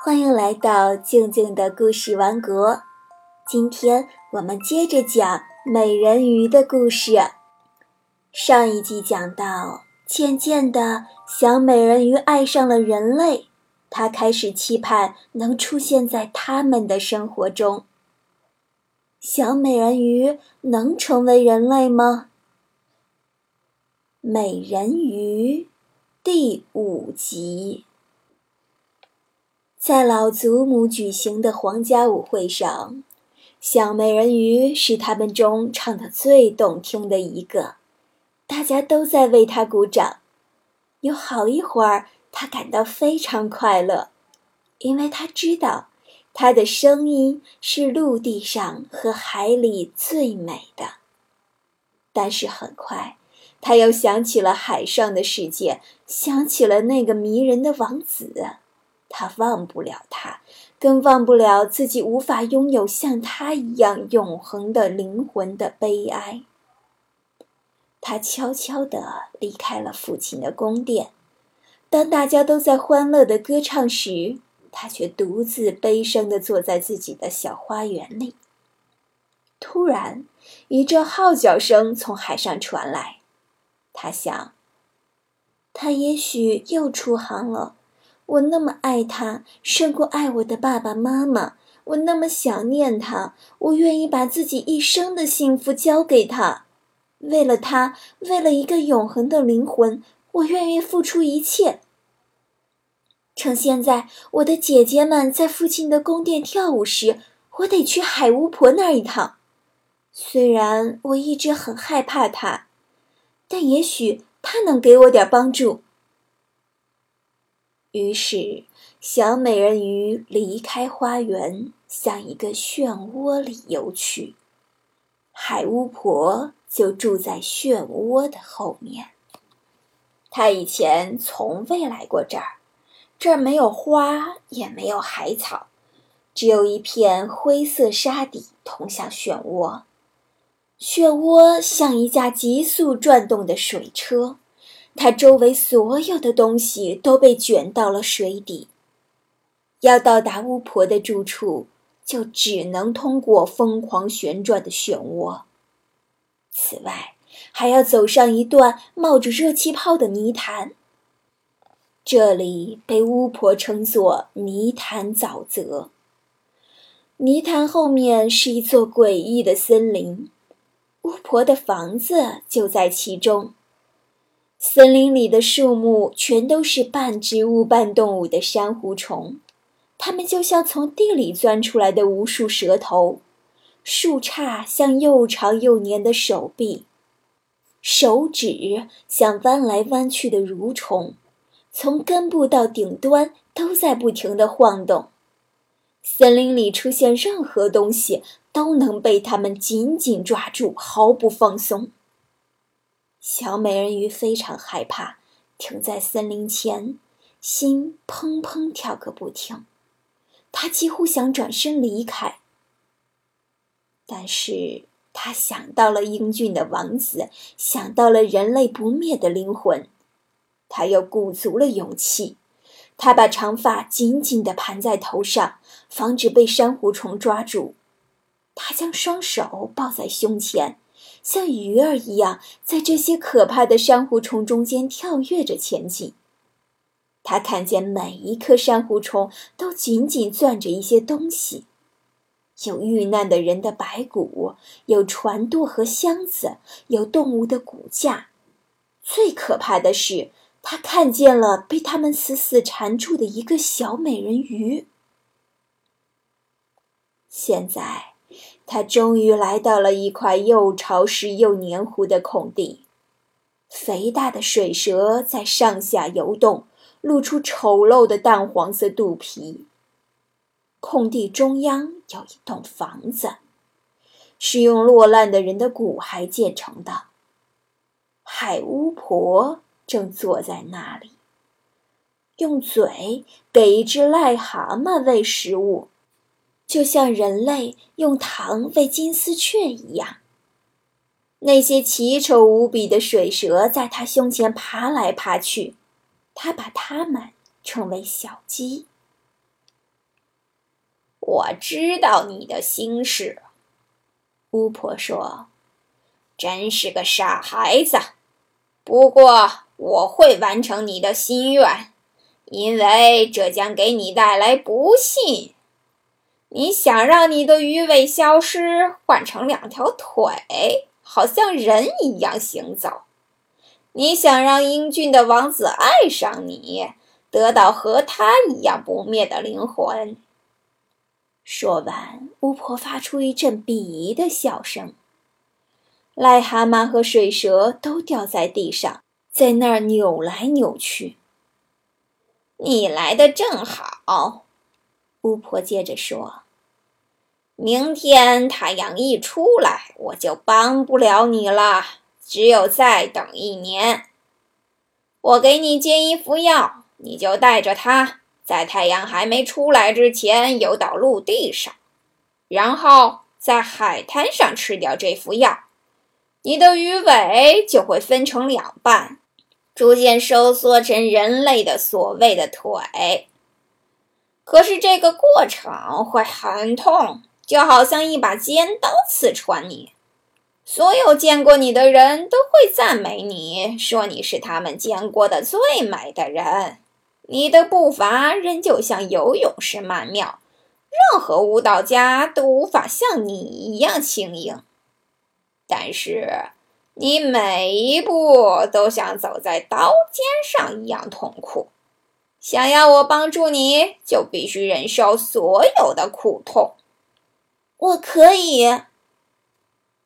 欢迎来到静静的故事王国。今天我们接着讲美人鱼的故事。上一集讲到，渐渐的，小美人鱼爱上了人类，她开始期盼能出现在他们的生活中。小美人鱼能成为人类吗？美人鱼第五集。在老祖母举行的皇家舞会上，小美人鱼是他们中唱得最动听的一个，大家都在为她鼓掌。有好一会儿，她感到非常快乐，因为她知道，她的声音是陆地上和海里最美的。但是很快，她又想起了海上的世界，想起了那个迷人的王子。他忘不了他，更忘不了自己无法拥有像他一样永恒的灵魂的悲哀。他悄悄地离开了父亲的宫殿，当大家都在欢乐的歌唱时，他却独自悲伤地坐在自己的小花园里。突然，一阵号角声从海上传来，他想，他也许又出航了。我那么爱他，胜过爱我的爸爸妈妈。我那么想念他，我愿意把自己一生的幸福交给他。为了他，为了一个永恒的灵魂，我愿意付出一切。趁现在我的姐姐们在父亲的宫殿跳舞时，我得去海巫婆那儿一趟。虽然我一直很害怕她，但也许她能给我点帮助。于是，小美人鱼离开花园，向一个漩涡里游去。海巫婆就住在漩涡的后面。她以前从未来过这儿，这儿没有花，也没有海草，只有一片灰色沙底通向漩涡。漩涡像一架急速转动的水车。它周围所有的东西都被卷到了水底。要到达巫婆的住处，就只能通过疯狂旋转的漩涡。此外，还要走上一段冒着热气泡的泥潭。这里被巫婆称作泥潭沼泽。泥潭后面是一座诡异的森林，巫婆的房子就在其中。森林里的树木全都是半植物半动物的珊瑚虫，它们就像从地里钻出来的无数舌头，树杈像又长又黏的手臂，手指像弯来弯去的蠕虫，从根部到顶端都在不停地晃动。森林里出现任何东西，都能被它们紧紧抓住，毫不放松。小美人鱼非常害怕，停在森林前，心砰砰跳个不停。她几乎想转身离开，但是她想到了英俊的王子，想到了人类不灭的灵魂，她又鼓足了勇气。她把长发紧紧地盘在头上，防止被珊瑚虫抓住。她将双手抱在胸前。像鱼儿一样，在这些可怕的珊瑚虫中间跳跃着前进。他看见每一颗珊瑚虫都紧紧攥着一些东西，有遇难的人的白骨，有船舵和箱子，有动物的骨架。最可怕的是，他看见了被他们死死缠住的一个小美人鱼。现在。他终于来到了一块又潮湿又黏糊的空地，肥大的水蛇在上下游动，露出丑陋的淡黄色肚皮。空地中央有一栋房子，是用落烂的人的骨骸建成的。海巫婆正坐在那里，用嘴给一只癞蛤蟆喂食物。就像人类用糖喂金丝雀一样，那些奇丑无比的水蛇在他胸前爬来爬去，他把它们称为小鸡。我知道你的心事。”巫婆说：“真是个傻孩子。不过我会完成你的心愿，因为这将给你带来不幸。你想让你的鱼尾消失，换成两条腿，好像人一样行走。你想让英俊的王子爱上你，得到和他一样不灭的灵魂。”说完，巫婆发出一阵鄙夷的笑声。癞蛤蟆和水蛇都掉在地上，在那儿扭来扭去。你来的正好，巫婆接着说：“明天太阳一出来，我就帮不了你了，只有再等一年。我给你煎一副药，你就带着它。”在太阳还没出来之前游到陆地上，然后在海滩上吃掉这副药，你的鱼尾就会分成两半，逐渐收缩成人类的所谓的腿。可是这个过程会很痛，就好像一把尖刀刺穿你。所有见过你的人都会赞美你，说你是他们见过的最美的人。你的步伐仍旧像游泳时曼妙，任何舞蹈家都无法像你一样轻盈。但是，你每一步都像走在刀尖上一样痛苦。想要我帮助你，就必须忍受所有的苦痛。我可以。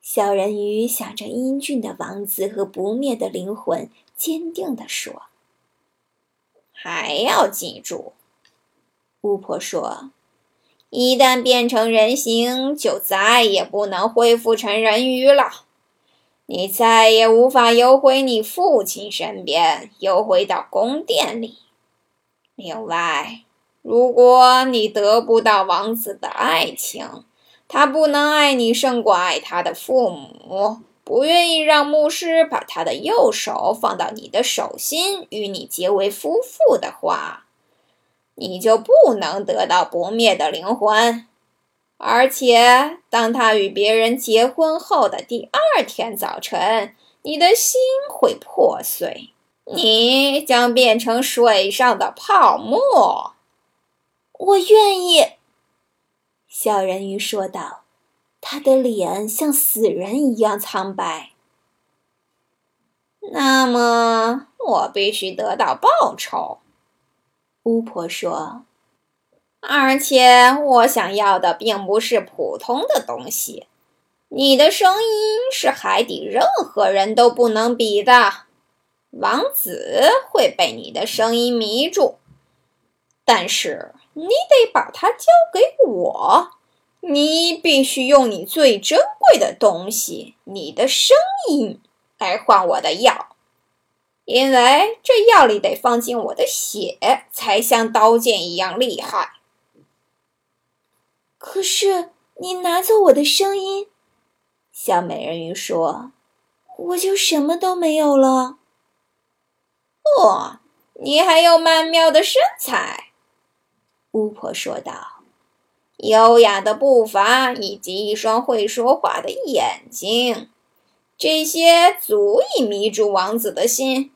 小人鱼想着英俊的王子和不灭的灵魂，坚定地说。还要记住，巫婆说：“一旦变成人形，就再也不能恢复成人鱼了。你再也无法游回你父亲身边，游回到宫殿里。另外，如果你得不到王子的爱情，他不能爱你胜过爱他的父母。”不愿意让牧师把他的右手放到你的手心，与你结为夫妇的话，你就不能得到不灭的灵魂。而且，当他与别人结婚后的第二天早晨，你的心会破碎，你将变成水上的泡沫。我愿意，小人鱼说道。他的脸像死人一样苍白。那么，我必须得到报酬。巫婆说：“而且，我想要的并不是普通的东西。你的声音是海底任何人都不能比的。王子会被你的声音迷住，但是你得把它交给我。”你必须用你最珍贵的东西——你的声音，来换我的药，因为这药里得放进我的血，才像刀剑一样厉害。可是你拿走我的声音，小美人鱼说：“我就什么都没有了。”哦，你还有曼妙的身材，巫婆说道。优雅的步伐以及一双会说话的眼睛，这些足以迷住王子的心。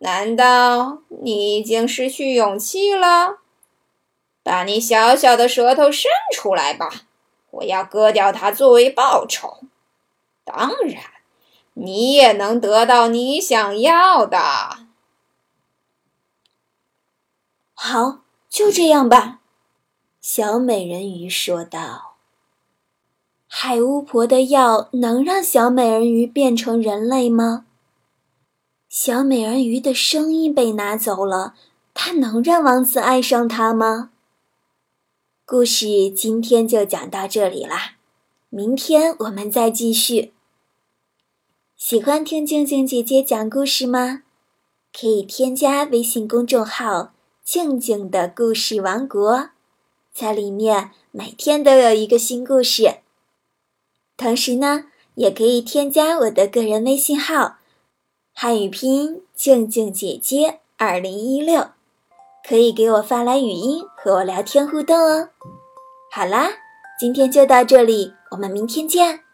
难道你已经失去勇气了？把你小小的舌头伸出来吧，我要割掉它作为报酬。当然，你也能得到你想要的。好，就这样吧。小美人鱼说道：“海巫婆的药能让小美人鱼变成人类吗？小美人鱼的声音被拿走了，她能让王子爱上她吗？”故事今天就讲到这里啦，明天我们再继续。喜欢听静静姐姐讲故事吗？可以添加微信公众号“静静的故事王国”。在里面每天都有一个新故事，同时呢，也可以添加我的个人微信号“汉语拼音静静姐姐二零一六”，可以给我发来语音和我聊天互动哦。好啦，今天就到这里，我们明天见。